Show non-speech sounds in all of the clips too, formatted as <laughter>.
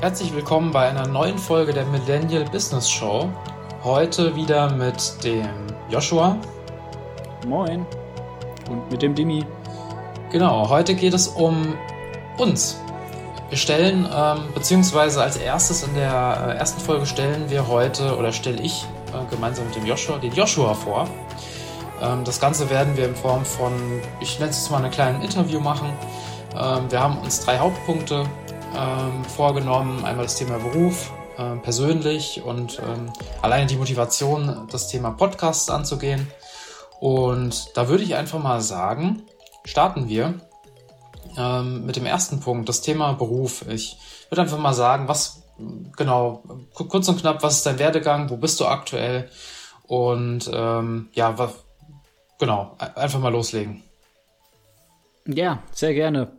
Herzlich willkommen bei einer neuen Folge der Millennial Business Show. Heute wieder mit dem Joshua. Moin. Und mit dem Dimi. Genau, heute geht es um uns. Wir stellen, ähm, beziehungsweise als erstes in der äh, ersten Folge stellen wir heute, oder stelle ich äh, gemeinsam mit dem Joshua, den Joshua vor. Ähm, das Ganze werden wir in Form von, ich nenne es jetzt mal, einem kleinen Interview machen. Ähm, wir haben uns drei Hauptpunkte ähm, vorgenommen. Einmal das Thema Beruf, äh, persönlich und ähm, alleine die Motivation, das Thema Podcasts anzugehen. Und da würde ich einfach mal sagen, starten wir ähm, mit dem ersten Punkt, das Thema Beruf. Ich würde einfach mal sagen, was genau, kurz und knapp, was ist dein Werdegang, wo bist du aktuell? Und ähm, ja, genau, einfach mal loslegen. Ja, sehr gerne.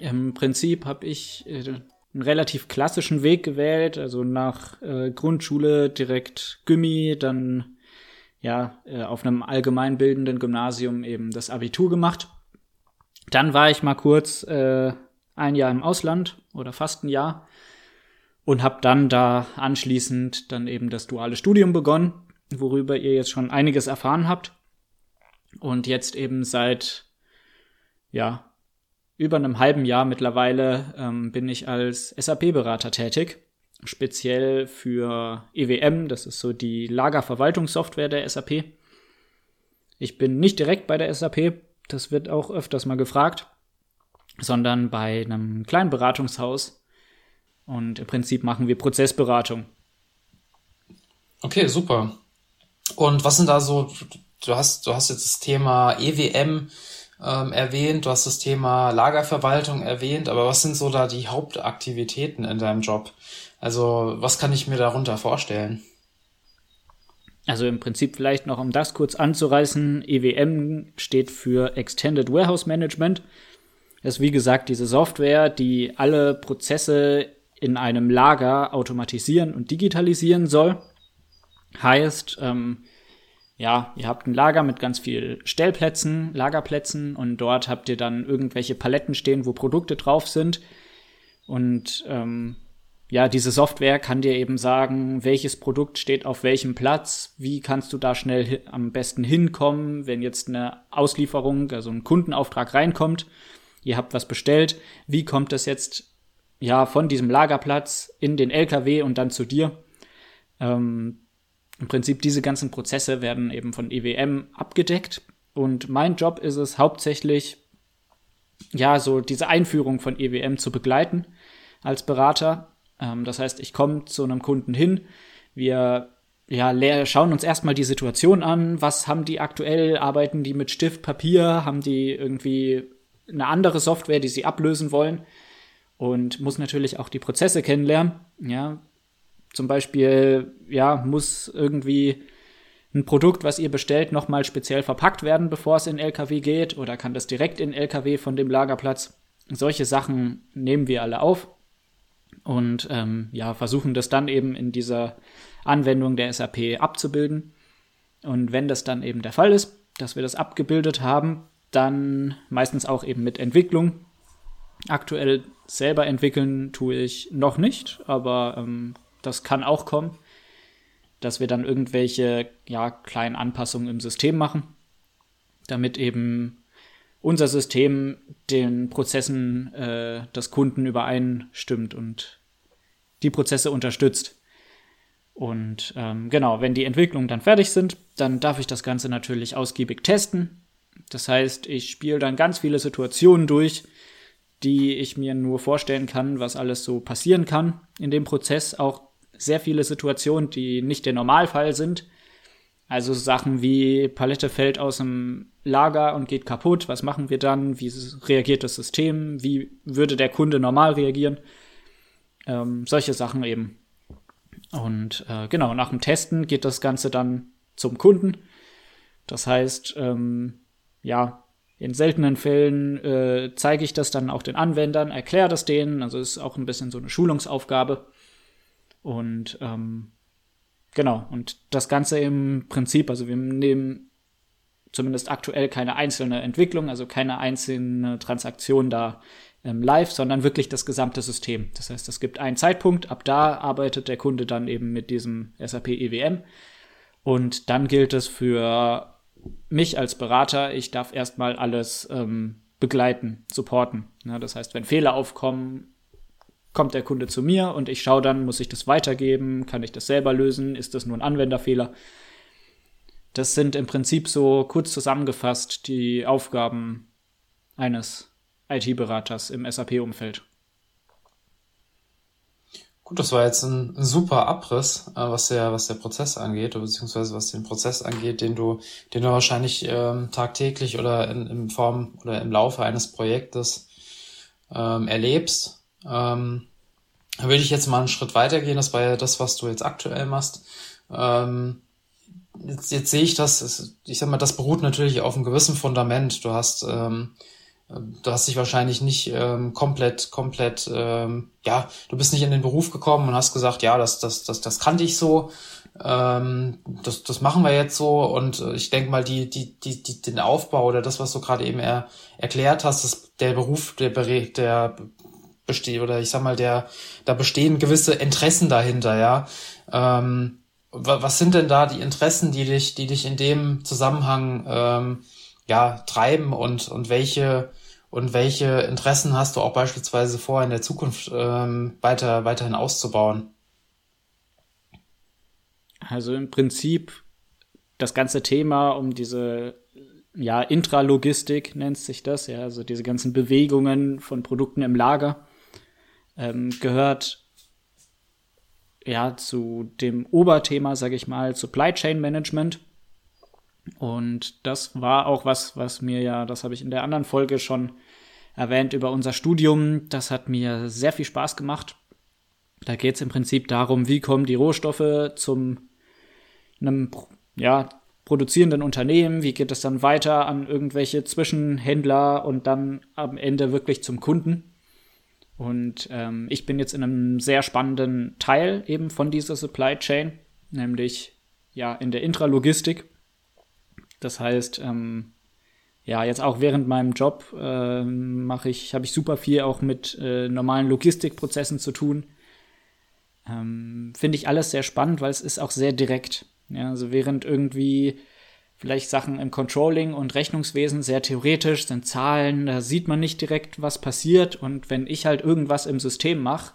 Im Prinzip habe ich äh, einen relativ klassischen Weg gewählt, also nach äh, Grundschule direkt Gymmi, dann ja äh, auf einem allgemeinbildenden Gymnasium eben das Abitur gemacht. Dann war ich mal kurz äh, ein Jahr im Ausland oder fast ein Jahr und habe dann da anschließend dann eben das duale Studium begonnen, worüber ihr jetzt schon einiges erfahren habt. Und jetzt eben seit ja über einem halben Jahr mittlerweile ähm, bin ich als SAP-Berater tätig, speziell für EWM, das ist so die Lagerverwaltungssoftware der SAP. Ich bin nicht direkt bei der SAP, das wird auch öfters mal gefragt, sondern bei einem kleinen Beratungshaus. Und im Prinzip machen wir Prozessberatung. Okay, super. Und was sind da so, du hast, du hast jetzt das Thema EWM ähm, erwähnt, du hast das Thema Lagerverwaltung erwähnt, aber was sind so da die Hauptaktivitäten in deinem Job? Also was kann ich mir darunter vorstellen? Also im Prinzip vielleicht noch, um das kurz anzureißen, EWM steht für Extended Warehouse Management. Das ist wie gesagt diese Software, die alle Prozesse in einem Lager automatisieren und digitalisieren soll. Heißt, ähm, ja, ihr habt ein Lager mit ganz viel Stellplätzen, Lagerplätzen und dort habt ihr dann irgendwelche Paletten stehen, wo Produkte drauf sind. Und ähm, ja, diese Software kann dir eben sagen, welches Produkt steht auf welchem Platz, wie kannst du da schnell am besten hinkommen, wenn jetzt eine Auslieferung, also ein Kundenauftrag reinkommt, ihr habt was bestellt, wie kommt das jetzt ja von diesem Lagerplatz in den LKW und dann zu dir? Ähm, im Prinzip diese ganzen Prozesse werden eben von EWM abgedeckt. Und mein Job ist es hauptsächlich, ja, so diese Einführung von EWM zu begleiten als Berater. Ähm, das heißt, ich komme zu einem Kunden hin, wir ja, schauen uns erstmal die Situation an. Was haben die aktuell? Arbeiten die mit Stift, Papier? Haben die irgendwie eine andere Software, die sie ablösen wollen? Und muss natürlich auch die Prozesse kennenlernen. Ja, zum Beispiel, ja, muss irgendwie ein Produkt, was ihr bestellt, nochmal speziell verpackt werden, bevor es in LKW geht? Oder kann das direkt in LKW von dem Lagerplatz? Solche Sachen nehmen wir alle auf und ähm, ja, versuchen das dann eben in dieser Anwendung der SAP abzubilden. Und wenn das dann eben der Fall ist, dass wir das abgebildet haben, dann meistens auch eben mit Entwicklung. Aktuell selber entwickeln tue ich noch nicht, aber ähm, das kann auch kommen, dass wir dann irgendwelche ja, kleinen Anpassungen im System machen, damit eben unser System den Prozessen äh, des Kunden übereinstimmt und die Prozesse unterstützt. Und ähm, genau, wenn die Entwicklungen dann fertig sind, dann darf ich das Ganze natürlich ausgiebig testen. Das heißt, ich spiele dann ganz viele Situationen durch, die ich mir nur vorstellen kann, was alles so passieren kann in dem Prozess, auch sehr viele Situationen, die nicht der Normalfall sind. Also Sachen wie Palette fällt aus dem Lager und geht kaputt. Was machen wir dann? Wie reagiert das System? Wie würde der Kunde normal reagieren? Ähm, solche Sachen eben. Und äh, genau, nach dem Testen geht das Ganze dann zum Kunden. Das heißt, ähm, ja, in seltenen Fällen äh, zeige ich das dann auch den Anwendern, erkläre das denen. Also ist auch ein bisschen so eine Schulungsaufgabe. Und ähm, genau, und das Ganze im Prinzip, also wir nehmen zumindest aktuell keine einzelne Entwicklung, also keine einzelne Transaktion da ähm, live, sondern wirklich das gesamte System. Das heißt, es gibt einen Zeitpunkt, ab da arbeitet der Kunde dann eben mit diesem SAP EWM. Und dann gilt es für mich als Berater, ich darf erstmal alles ähm, begleiten, supporten. Ja, das heißt, wenn Fehler aufkommen, kommt der Kunde zu mir und ich schaue dann, muss ich das weitergeben, kann ich das selber lösen, ist das nur ein Anwenderfehler? Das sind im Prinzip so kurz zusammengefasst die Aufgaben eines IT-Beraters im SAP-Umfeld. Gut, das war jetzt ein, super Abriss, äh, was der, was der Prozess angeht, beziehungsweise was den Prozess angeht, den du, den du wahrscheinlich ähm, tagtäglich oder in, in Form oder im Laufe eines Projektes ähm, erlebst. Ähm, da würde ich jetzt mal einen Schritt weitergehen. Das war ja das, was du jetzt aktuell machst. Ähm, jetzt, jetzt sehe ich das, ich sag mal, das beruht natürlich auf einem gewissen Fundament. Du hast ähm, Du hast dich wahrscheinlich nicht ähm, komplett, komplett, ähm, ja, du bist nicht in den Beruf gekommen und hast gesagt, ja, das, das, das, das kannte ich so, ähm, das, das machen wir jetzt so. Und äh, ich denke mal, die, die, die, die, den Aufbau oder das, was du gerade eben er, erklärt hast, dass der Beruf, der, der besteht, oder ich sag mal, der, da bestehen gewisse Interessen dahinter, ja. Ähm, was sind denn da die Interessen, die dich, die dich in dem Zusammenhang ähm, ja, treiben und, und welche und welche Interessen hast du auch beispielsweise vor, in der Zukunft ähm, weiter, weiterhin auszubauen? Also im Prinzip das ganze Thema um diese ja, Intralogistik nennt sich das, ja, also diese ganzen Bewegungen von Produkten im Lager, ähm, gehört ja zu dem Oberthema, sage ich mal, Supply Chain Management. Und das war auch was, was mir ja, das habe ich in der anderen Folge schon erwähnt über unser Studium. Das hat mir sehr viel Spaß gemacht. Da geht es im Prinzip darum, wie kommen die Rohstoffe zum einem ja, produzierenden Unternehmen, wie geht es dann weiter an irgendwelche Zwischenhändler und dann am Ende wirklich zum Kunden. Und ähm, ich bin jetzt in einem sehr spannenden Teil eben von dieser Supply Chain, nämlich ja in der Intralogistik. Das heißt, ähm, ja, jetzt auch während meinem Job äh, mache ich, habe ich super viel auch mit äh, normalen Logistikprozessen zu tun. Ähm, Finde ich alles sehr spannend, weil es ist auch sehr direkt. Ja, also während irgendwie vielleicht Sachen im Controlling und Rechnungswesen sehr theoretisch sind Zahlen, da sieht man nicht direkt, was passiert. Und wenn ich halt irgendwas im System mache,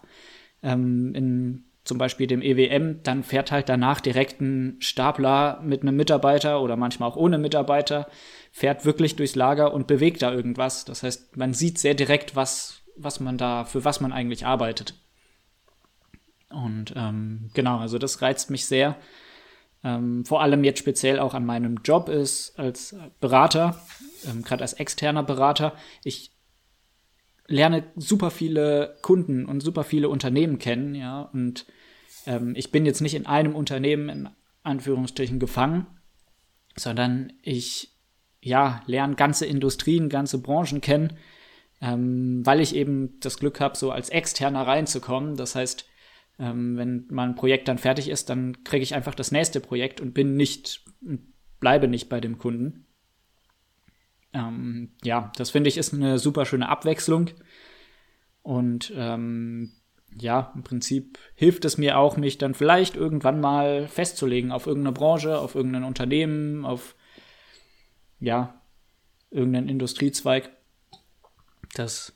ähm, in zum Beispiel dem EWM, dann fährt halt danach direkt ein Stapler mit einem Mitarbeiter oder manchmal auch ohne Mitarbeiter, fährt wirklich durchs Lager und bewegt da irgendwas. Das heißt, man sieht sehr direkt, was, was man da, für was man eigentlich arbeitet. Und ähm, genau, also das reizt mich sehr. Ähm, vor allem jetzt speziell auch an meinem Job ist als Berater, ähm, gerade als externer Berater. Ich lerne super viele Kunden und super viele Unternehmen kennen, ja, und ähm, ich bin jetzt nicht in einem Unternehmen in Anführungsstrichen gefangen, sondern ich ja lerne ganze Industrien, ganze Branchen kennen, ähm, weil ich eben das Glück habe, so als Externer reinzukommen. Das heißt, ähm, wenn mein Projekt dann fertig ist, dann kriege ich einfach das nächste Projekt und bin nicht, bleibe nicht bei dem Kunden. Ähm, ja, das finde ich ist eine super schöne Abwechslung. Und ähm, ja, im Prinzip hilft es mir auch, mich dann vielleicht irgendwann mal festzulegen auf irgendeine Branche, auf irgendein Unternehmen, auf ja, irgendeinen Industriezweig. Das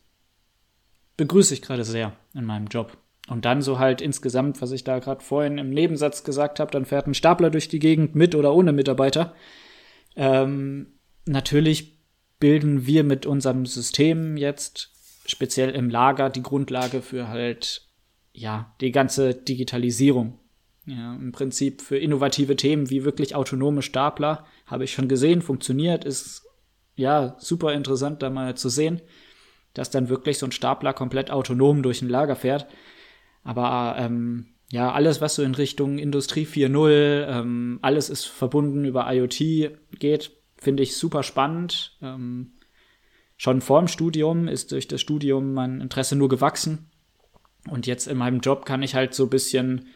begrüße ich gerade sehr in meinem Job. Und dann so halt insgesamt, was ich da gerade vorhin im Nebensatz gesagt habe, dann fährt ein Stapler durch die Gegend mit oder ohne Mitarbeiter. Ähm, natürlich bilden wir mit unserem System jetzt speziell im Lager die Grundlage für halt, ja, die ganze Digitalisierung. Ja, im Prinzip für innovative Themen wie wirklich autonome Stapler habe ich schon gesehen, funktioniert, ist ja super interessant da mal zu sehen, dass dann wirklich so ein Stapler komplett autonom durch ein Lager fährt. Aber ähm, ja, alles, was so in Richtung Industrie 4.0, ähm, alles ist verbunden über IoT geht, finde ich super spannend. Ähm, schon vor dem Studium ist durch das Studium mein Interesse nur gewachsen. Und jetzt in meinem Job kann ich halt so ein bisschen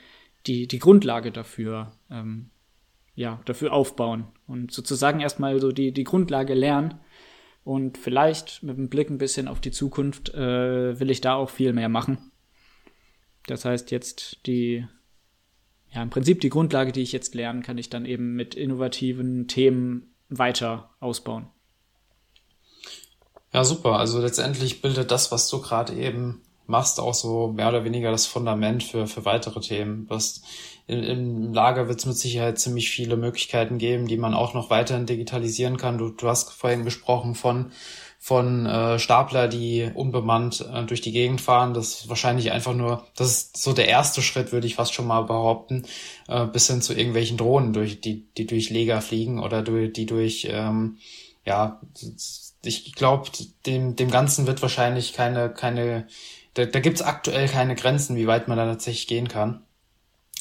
die, die Grundlage dafür, ähm, ja, dafür aufbauen und sozusagen erstmal so die, die Grundlage lernen Und vielleicht mit dem Blick ein bisschen auf die Zukunft äh, will ich da auch viel mehr machen. Das heißt, jetzt die, ja, im Prinzip die Grundlage, die ich jetzt lerne, kann ich dann eben mit innovativen Themen weiter ausbauen. Ja, super. Also letztendlich bildet das, was du gerade eben machst, auch so mehr oder weniger das Fundament für, für weitere Themen. Was in, Im Lager wird es mit Sicherheit ziemlich viele Möglichkeiten geben, die man auch noch weiterhin digitalisieren kann. Du, du hast vorhin gesprochen von von äh, Stapler, die unbemannt äh, durch die Gegend fahren. Das ist wahrscheinlich einfach nur, das ist so der erste Schritt, würde ich fast schon mal behaupten, äh, bis hin zu irgendwelchen Drohnen, durch, die, die durch Leger fliegen oder durch, die durch, ähm, ja, ich glaube, dem, dem Ganzen wird wahrscheinlich keine, keine, da, da gibt es aktuell keine Grenzen, wie weit man da tatsächlich gehen kann.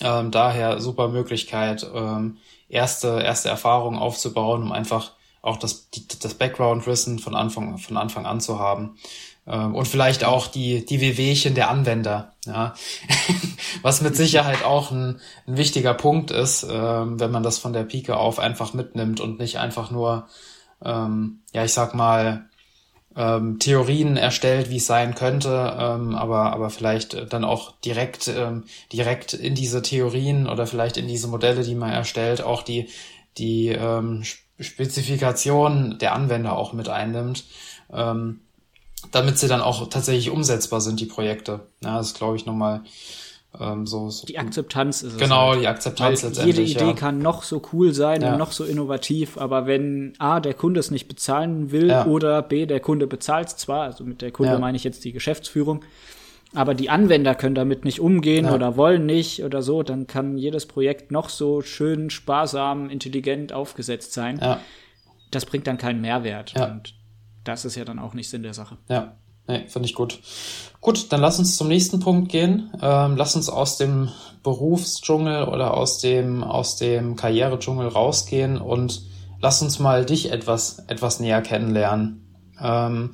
Ähm, daher super Möglichkeit, ähm, erste, erste Erfahrungen aufzubauen, um einfach auch das, die, das Background-Wissen von Anfang, von Anfang an zu haben. Ähm, und vielleicht auch die, die WWchen der Anwender, ja. <laughs> Was mit Sicherheit auch ein, ein wichtiger Punkt ist, ähm, wenn man das von der Pike auf einfach mitnimmt und nicht einfach nur, ähm, ja, ich sag mal, ähm, Theorien erstellt, wie es sein könnte, ähm, aber, aber vielleicht dann auch direkt, ähm, direkt in diese Theorien oder vielleicht in diese Modelle, die man erstellt, auch die, die ähm, Spezifikation der Anwender auch mit einnimmt, ähm, damit sie dann auch tatsächlich umsetzbar sind, die Projekte. Ja, das ist, glaube ich, nochmal ähm, so, so. Die Akzeptanz ist es. Genau, halt. die Akzeptanz Weil letztendlich. Jede Idee ja. kann noch so cool sein ja. und noch so innovativ, aber wenn A, der Kunde es nicht bezahlen will ja. oder B, der Kunde bezahlt es zwar, also mit der Kunde meine ich jetzt die Geschäftsführung, aber die Anwender können damit nicht umgehen ja. oder wollen nicht oder so, dann kann jedes Projekt noch so schön, sparsam, intelligent aufgesetzt sein. Ja. Das bringt dann keinen Mehrwert. Ja. Und das ist ja dann auch nicht Sinn der Sache. Ja, nee, finde ich gut. Gut, dann lass uns zum nächsten Punkt gehen. Ähm, lass uns aus dem Berufsdschungel oder aus dem, aus dem Karrieredschungel rausgehen und lass uns mal dich etwas, etwas näher kennenlernen. Ähm,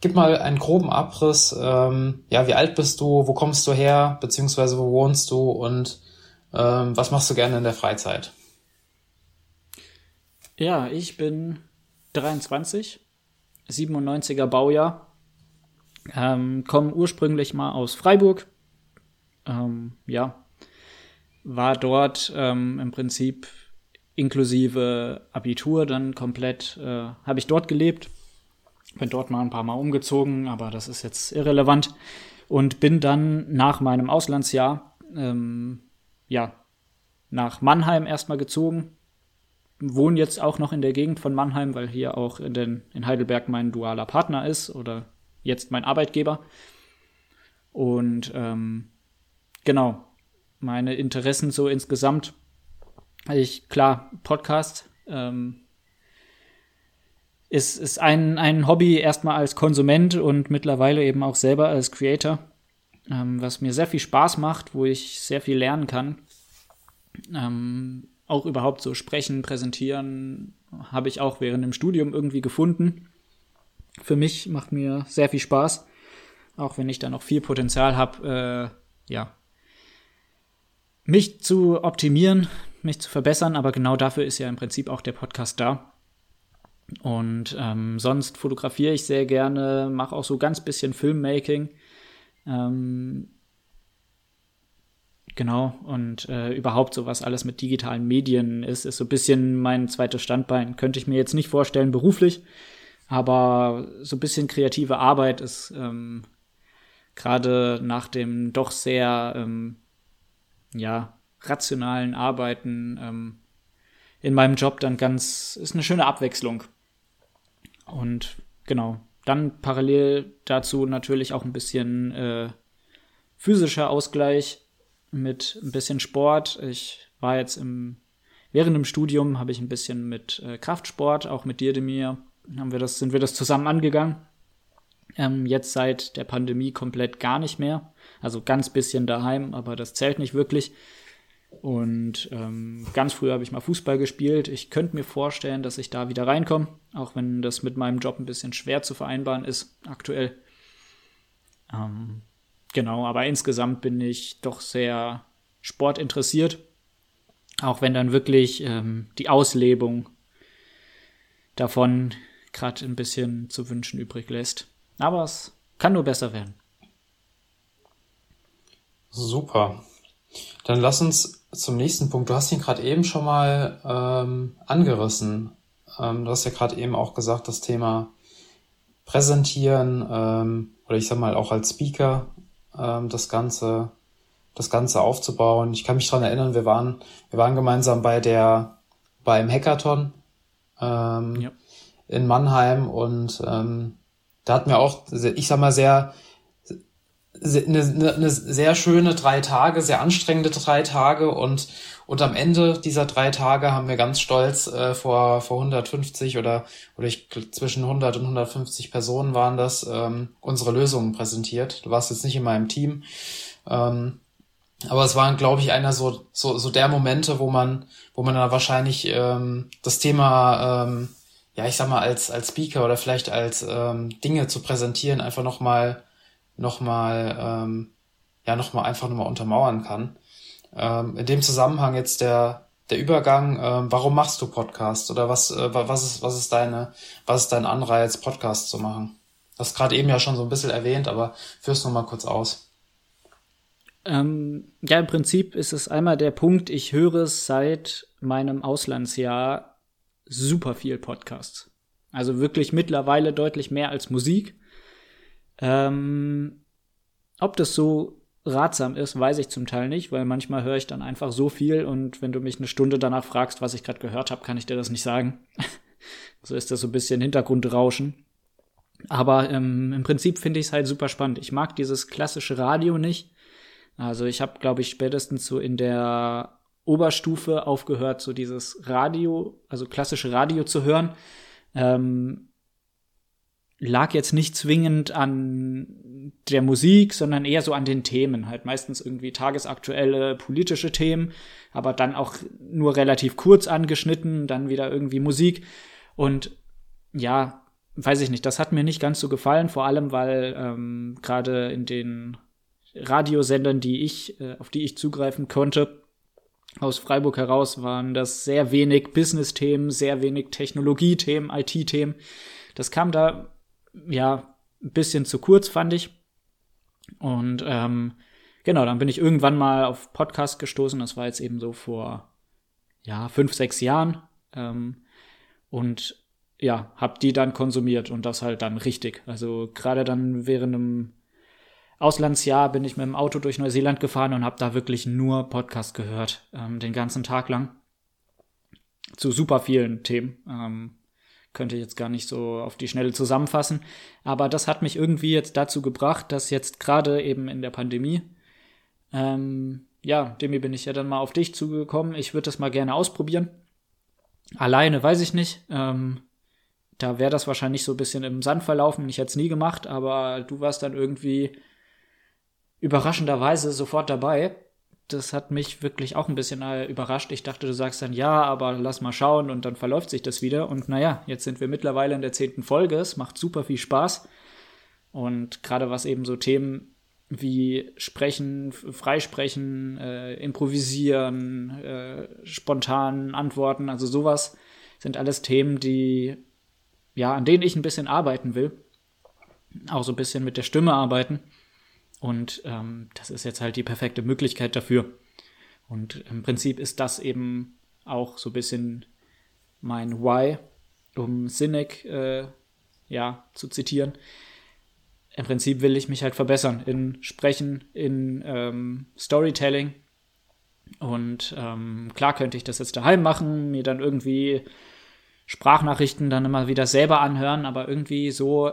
Gib mal einen groben Abriss. Ähm, ja, wie alt bist du? Wo kommst du her? Beziehungsweise wo wohnst du? Und ähm, was machst du gerne in der Freizeit? Ja, ich bin 23, 97er Baujahr. Ähm, komme ursprünglich mal aus Freiburg. Ähm, ja, war dort ähm, im Prinzip inklusive Abitur dann komplett, äh, habe ich dort gelebt bin dort mal ein paar Mal umgezogen, aber das ist jetzt irrelevant. Und bin dann nach meinem Auslandsjahr, ähm, ja, nach Mannheim erstmal gezogen. Wohne jetzt auch noch in der Gegend von Mannheim, weil hier auch in, den, in Heidelberg mein dualer Partner ist oder jetzt mein Arbeitgeber. Und ähm, genau, meine Interessen so insgesamt. Ich, klar, Podcast, ähm, ist, ist ein, ein Hobby erstmal als Konsument und mittlerweile eben auch selber als Creator, ähm, was mir sehr viel Spaß macht, wo ich sehr viel lernen kann. Ähm, auch überhaupt so sprechen, präsentieren, habe ich auch während dem Studium irgendwie gefunden. Für mich macht mir sehr viel Spaß, auch wenn ich da noch viel Potenzial habe, äh, ja, mich zu optimieren, mich zu verbessern, aber genau dafür ist ja im Prinzip auch der Podcast da. Und ähm, sonst fotografiere ich sehr gerne, mache auch so ganz bisschen Filmmaking. Ähm, genau, und äh, überhaupt so was alles mit digitalen Medien ist, ist so ein bisschen mein zweites Standbein. Könnte ich mir jetzt nicht vorstellen beruflich, aber so ein bisschen kreative Arbeit ist ähm, gerade nach dem doch sehr ähm, ja, rationalen Arbeiten ähm, in meinem Job dann ganz, ist eine schöne Abwechslung. Und genau, dann parallel dazu natürlich auch ein bisschen äh, physischer Ausgleich mit ein bisschen Sport. Ich war jetzt im während dem Studium habe ich ein bisschen mit äh, Kraftsport, auch mit dir, Demir, haben wir das, sind wir das zusammen angegangen. Ähm, jetzt seit der Pandemie komplett gar nicht mehr. Also ganz bisschen daheim, aber das zählt nicht wirklich. Und ähm, ganz früh habe ich mal Fußball gespielt. Ich könnte mir vorstellen, dass ich da wieder reinkomme, auch wenn das mit meinem Job ein bisschen schwer zu vereinbaren ist aktuell. Ähm, genau, aber insgesamt bin ich doch sehr sportinteressiert. Auch wenn dann wirklich ähm, die Auslebung davon gerade ein bisschen zu wünschen übrig lässt. Aber es kann nur besser werden. Super. Dann lass uns zum nächsten Punkt. Du hast ihn gerade eben schon mal ähm, angerissen. Ähm, du hast ja gerade eben auch gesagt, das Thema Präsentieren ähm, oder ich sag mal auch als Speaker ähm, das Ganze, das Ganze aufzubauen. Ich kann mich dran erinnern, wir waren, wir waren gemeinsam bei der beim Hackathon ähm, ja. in Mannheim und ähm, da hatten wir auch, ich sag mal, sehr eine, eine sehr schöne drei Tage, sehr anstrengende drei Tage und und am Ende dieser drei Tage haben wir ganz stolz äh, vor vor 150 oder oder ich zwischen 100 und 150 Personen waren das ähm, unsere Lösungen präsentiert. Du warst jetzt nicht in meinem Team, ähm, aber es waren glaube ich einer so so so der Momente, wo man wo man dann wahrscheinlich ähm, das Thema ähm, ja ich sag mal als als Speaker oder vielleicht als ähm, Dinge zu präsentieren einfach noch mal nochmal, ähm, ja, nochmal einfach nochmal untermauern kann. Ähm, in dem Zusammenhang jetzt der, der Übergang, ähm, warum machst du Podcast oder was, äh, was ist, was ist deine, was ist dein Anreiz, Podcast zu machen? Das gerade eben ja schon so ein bisschen erwähnt, aber führst noch mal kurz aus. Ähm, ja, im Prinzip ist es einmal der Punkt, ich höre seit meinem Auslandsjahr super viel Podcasts. Also wirklich mittlerweile deutlich mehr als Musik. Ähm, ob das so ratsam ist, weiß ich zum Teil nicht, weil manchmal höre ich dann einfach so viel und wenn du mich eine Stunde danach fragst, was ich gerade gehört habe, kann ich dir das nicht sagen. <laughs> so ist das so ein bisschen Hintergrundrauschen. Aber ähm, im Prinzip finde ich es halt super spannend. Ich mag dieses klassische Radio nicht. Also ich habe, glaube ich, spätestens so in der Oberstufe aufgehört, so dieses Radio, also klassische Radio zu hören. Ähm, lag jetzt nicht zwingend an der Musik, sondern eher so an den Themen. Halt meistens irgendwie tagesaktuelle politische Themen, aber dann auch nur relativ kurz angeschnitten, dann wieder irgendwie Musik. Und ja, weiß ich nicht, das hat mir nicht ganz so gefallen, vor allem weil ähm, gerade in den Radiosendern, die ich, äh, auf die ich zugreifen konnte, aus Freiburg heraus waren das sehr wenig Business-Themen, sehr wenig Technologie-Themen, IT-Themen. Das kam da ja, ein bisschen zu kurz, fand ich. Und ähm, genau, dann bin ich irgendwann mal auf Podcast gestoßen. Das war jetzt eben so vor ja, fünf, sechs Jahren. Ähm, und ja, hab die dann konsumiert und das halt dann richtig. Also gerade dann während einem Auslandsjahr bin ich mit dem Auto durch Neuseeland gefahren und habe da wirklich nur Podcast gehört, ähm, den ganzen Tag lang. Zu super vielen Themen. Ähm, könnte ich jetzt gar nicht so auf die Schnelle zusammenfassen. Aber das hat mich irgendwie jetzt dazu gebracht, dass jetzt gerade eben in der Pandemie, ähm, ja, Demi bin ich ja dann mal auf dich zugekommen. Ich würde das mal gerne ausprobieren. Alleine weiß ich nicht. Ähm, da wäre das wahrscheinlich so ein bisschen im Sand verlaufen. Ich hätte es nie gemacht, aber du warst dann irgendwie überraschenderweise sofort dabei das hat mich wirklich auch ein bisschen äh, überrascht. Ich dachte, du sagst dann ja, aber lass mal schauen und dann verläuft sich das wieder. Und naja, jetzt sind wir mittlerweile in der zehnten Folge. Es macht super viel Spaß. Und gerade was eben so Themen wie Sprechen, Freisprechen, äh, Improvisieren, äh, spontan Antworten, also sowas sind alles Themen, die, ja, an denen ich ein bisschen arbeiten will. Auch so ein bisschen mit der Stimme arbeiten. Und ähm, das ist jetzt halt die perfekte Möglichkeit dafür. Und im Prinzip ist das eben auch so ein bisschen mein Why, um Sinek äh, ja, zu zitieren. Im Prinzip will ich mich halt verbessern in Sprechen, in ähm, Storytelling. Und ähm, klar könnte ich das jetzt daheim machen, mir dann irgendwie Sprachnachrichten dann immer wieder selber anhören, aber irgendwie so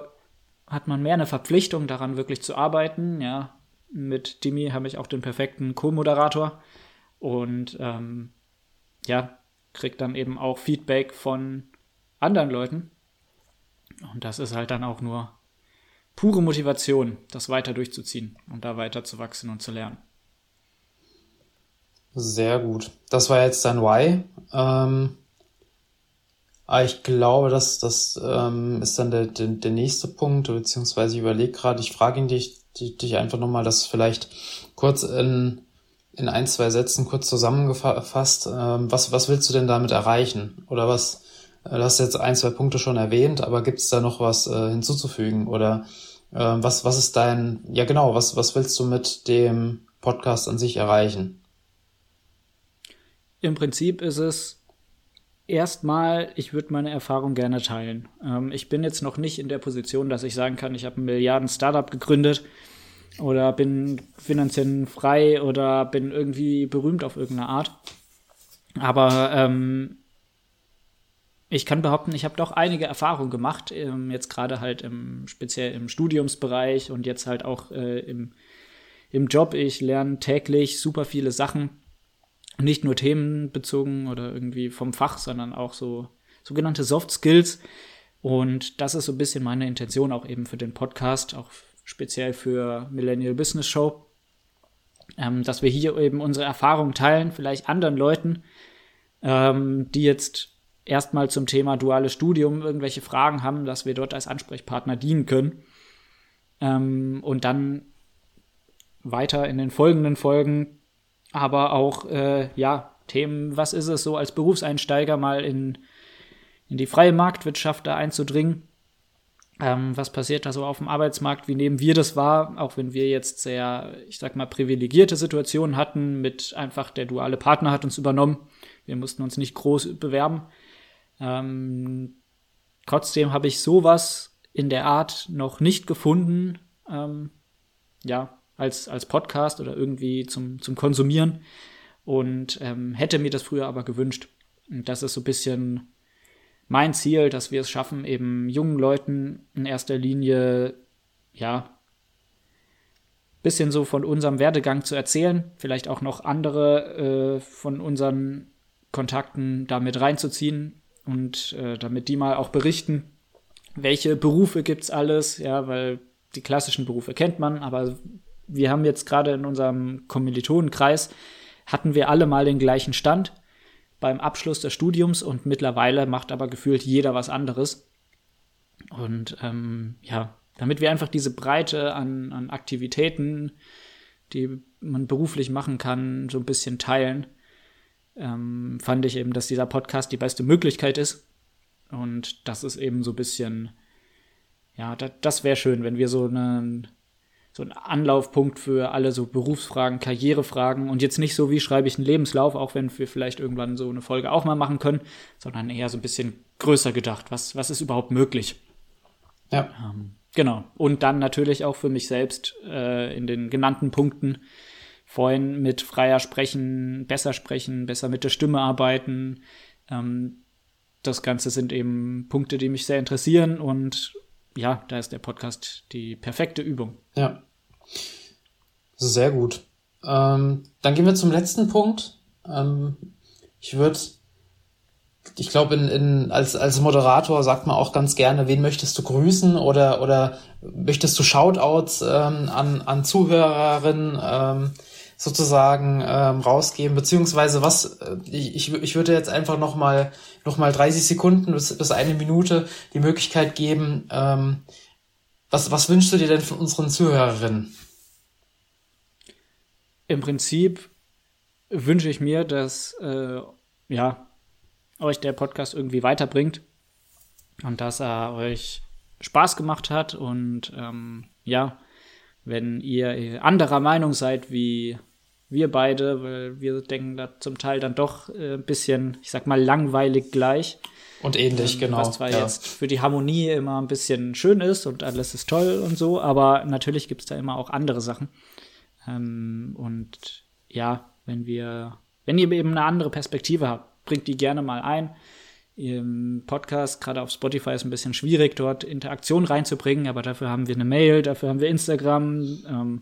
hat man mehr eine Verpflichtung, daran wirklich zu arbeiten. Ja, mit Dimi habe ich auch den perfekten Co-Moderator und ähm, ja, kriegt dann eben auch Feedback von anderen Leuten. Und das ist halt dann auch nur pure Motivation, das weiter durchzuziehen und da weiter zu wachsen und zu lernen. Sehr gut. Das war jetzt dein Why. Ähm, ah, ich glaube, dass das ähm, ist dann der, der, der nächste Punkt, beziehungsweise ich überlege gerade, ich frage ihn dich, dich, dich einfach nochmal, das vielleicht kurz in, in ein, zwei Sätzen kurz zusammengefasst. Ähm, was, was willst du denn damit erreichen? Oder was, Äh, du hast jetzt ein, zwei Punkte schon erwähnt, aber gibt es da noch was äh, hinzuzufügen? Oder äh, was, was ist dein, ja genau, was, was willst du mit dem Podcast an sich erreichen? Im Prinzip ist es erstmal, ich würde meine Erfahrung gerne teilen. Ähm, ich bin jetzt noch nicht in der Position, dass ich sagen kann, ich habe ein Milliarden-Startup gegründet oder bin finanziell frei oder bin irgendwie berühmt auf irgendeine Art. Aber ähm, ich kann behaupten, ich habe doch einige Erfahrungen gemacht, ähm, jetzt gerade halt im, speziell im Studiumsbereich und jetzt halt auch äh, im, im Job. Ich lerne täglich super viele Sachen nicht nur themenbezogen oder irgendwie vom Fach, sondern auch so sogenannte Soft Skills. Und das ist so ein bisschen meine Intention auch eben für den Podcast, auch speziell für Millennial Business Show, ähm, dass wir hier eben unsere Erfahrungen teilen, vielleicht anderen Leuten, ähm, die jetzt erstmal zum Thema duales Studium irgendwelche Fragen haben, dass wir dort als Ansprechpartner dienen können. Ähm, und dann weiter in den folgenden Folgen aber auch, äh, ja, Themen, was ist es so als Berufseinsteiger mal in, in die freie Marktwirtschaft da einzudringen? Ähm, was passiert da so auf dem Arbeitsmarkt? Wie nehmen wir das wahr? Auch wenn wir jetzt sehr, ich sag mal, privilegierte Situationen hatten, mit einfach der duale Partner hat uns übernommen. Wir mussten uns nicht groß bewerben. Ähm, trotzdem habe ich sowas in der Art noch nicht gefunden. Ähm, ja, als, als Podcast oder irgendwie zum, zum Konsumieren und ähm, hätte mir das früher aber gewünscht. Und das ist so ein bisschen mein Ziel, dass wir es schaffen, eben jungen Leuten in erster Linie, ja, bisschen so von unserem Werdegang zu erzählen, vielleicht auch noch andere äh, von unseren Kontakten damit reinzuziehen und äh, damit die mal auch berichten, welche Berufe gibt's alles, ja, weil die klassischen Berufe kennt man, aber wir haben jetzt gerade in unserem Kommilitonenkreis, hatten wir alle mal den gleichen Stand beim Abschluss des Studiums und mittlerweile macht aber gefühlt jeder was anderes. Und ähm, ja, damit wir einfach diese Breite an, an Aktivitäten, die man beruflich machen kann, so ein bisschen teilen, ähm, fand ich eben, dass dieser Podcast die beste Möglichkeit ist. Und das ist eben so ein bisschen, ja, das, das wäre schön, wenn wir so einen so ein Anlaufpunkt für alle so Berufsfragen, Karrierefragen und jetzt nicht so, wie schreibe ich einen Lebenslauf, auch wenn wir vielleicht irgendwann so eine Folge auch mal machen können, sondern eher so ein bisschen größer gedacht. Was, was ist überhaupt möglich? Ja. Ähm, genau. Und dann natürlich auch für mich selbst äh, in den genannten Punkten vorhin mit freier sprechen, besser sprechen, besser mit der Stimme arbeiten. Ähm, das Ganze sind eben Punkte, die mich sehr interessieren und ja, da ist der Podcast die perfekte Übung. Ja. Sehr gut. Ähm, dann gehen wir zum letzten Punkt. Ähm, ich würde, ich glaube, in, in, als, als Moderator sagt man auch ganz gerne, wen möchtest du grüßen oder, oder möchtest du Shoutouts ähm, an, an Zuhörerinnen ähm, sozusagen ähm, rausgeben, beziehungsweise was, äh, ich, ich würde jetzt einfach nochmal noch mal 30 Sekunden bis, bis eine Minute die Möglichkeit geben, ähm, was, was wünschst du dir denn von unseren Zuhörerinnen? Im Prinzip wünsche ich mir, dass äh, ja, euch der Podcast irgendwie weiterbringt und dass er euch Spaß gemacht hat und ähm, ja, wenn ihr anderer Meinung seid wie wir beide, weil wir denken da zum Teil dann doch äh, ein bisschen, ich sag mal, langweilig gleich. Und ähnlich, ähm, genau. Was zwar ja. jetzt für die Harmonie immer ein bisschen schön ist und alles ist toll und so, aber natürlich gibt es da immer auch andere Sachen. Ähm, und ja, wenn wir, wenn ihr eben eine andere Perspektive habt, bringt die gerne mal ein. Im Podcast, gerade auf Spotify, ist ein bisschen schwierig, dort Interaktion reinzubringen, aber dafür haben wir eine Mail, dafür haben wir Instagram. Ähm,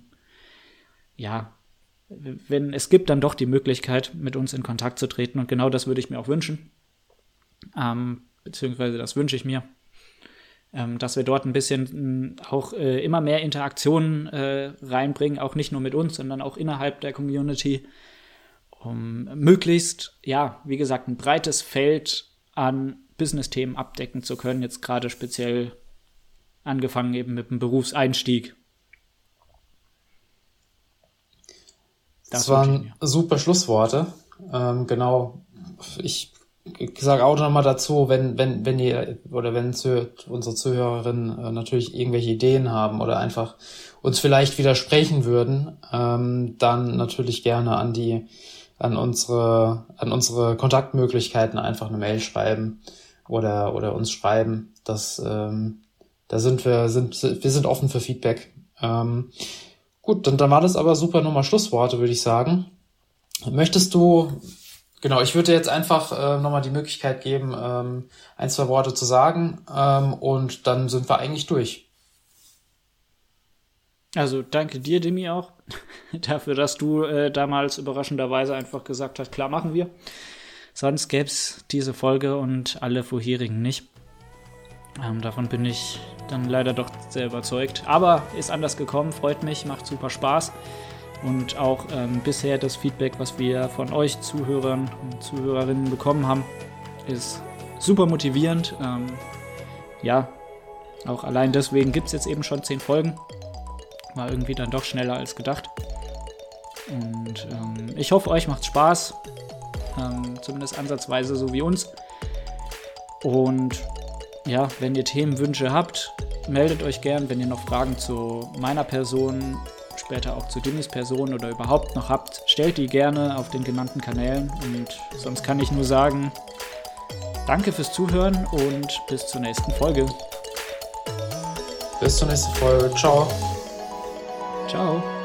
ja, wenn es gibt dann doch die Möglichkeit, mit uns in Kontakt zu treten. Und genau das würde ich mir auch wünschen. Ähm, beziehungsweise das wünsche ich mir. Ähm, dass wir dort ein bisschen äh, auch äh, immer mehr Interaktionen äh, reinbringen, auch nicht nur mit uns, sondern auch innerhalb der Community, um möglichst, ja, wie gesagt, ein breites Feld an Business-Themen abdecken zu können, jetzt gerade speziell angefangen eben mit dem Berufseinstieg. Das, das waren super Schlussworte. Ähm, genau. Ich ich sage auch nochmal dazu, wenn, wenn, wenn ihr oder wenn unsere Zuhörerinnen äh, natürlich irgendwelche Ideen haben oder einfach uns vielleicht widersprechen würden, ähm, dann natürlich gerne an die, an unsere, an unsere Kontaktmöglichkeiten einfach eine Mail schreiben oder, oder uns schreiben. Das, ähm, da sind wir, sind, wir sind offen für Feedback. Ähm, gut, dann, dann war das aber super Nummer Schlussworte, würde ich sagen. Möchtest du Genau, ich würde jetzt einfach äh, nochmal die Möglichkeit geben, ähm, ein, zwei Worte zu sagen ähm, und dann sind wir eigentlich durch. Also danke dir, Demi, auch <laughs> dafür, dass du äh, damals überraschenderweise einfach gesagt hast, klar machen wir. Sonst gäbe es diese Folge und alle vorherigen nicht. Ähm, davon bin ich dann leider doch sehr überzeugt. Aber ist anders gekommen, freut mich, macht super Spaß. Und auch ähm, bisher das Feedback, was wir von euch Zuhörern und Zuhörerinnen bekommen haben, ist super motivierend. Ähm, ja, auch allein deswegen gibt es jetzt eben schon zehn Folgen. War irgendwie dann doch schneller als gedacht. Und ähm, ich hoffe, euch macht Spaß. Ähm, zumindest ansatzweise so wie uns. Und ja, wenn ihr Themenwünsche habt, meldet euch gern, wenn ihr noch Fragen zu meiner Person später auch zu Dimmys Person oder überhaupt noch habt, stellt die gerne auf den genannten Kanälen. Und sonst kann ich nur sagen, danke fürs Zuhören und bis zur nächsten Folge. Bis zur nächsten Folge. Ciao. Ciao.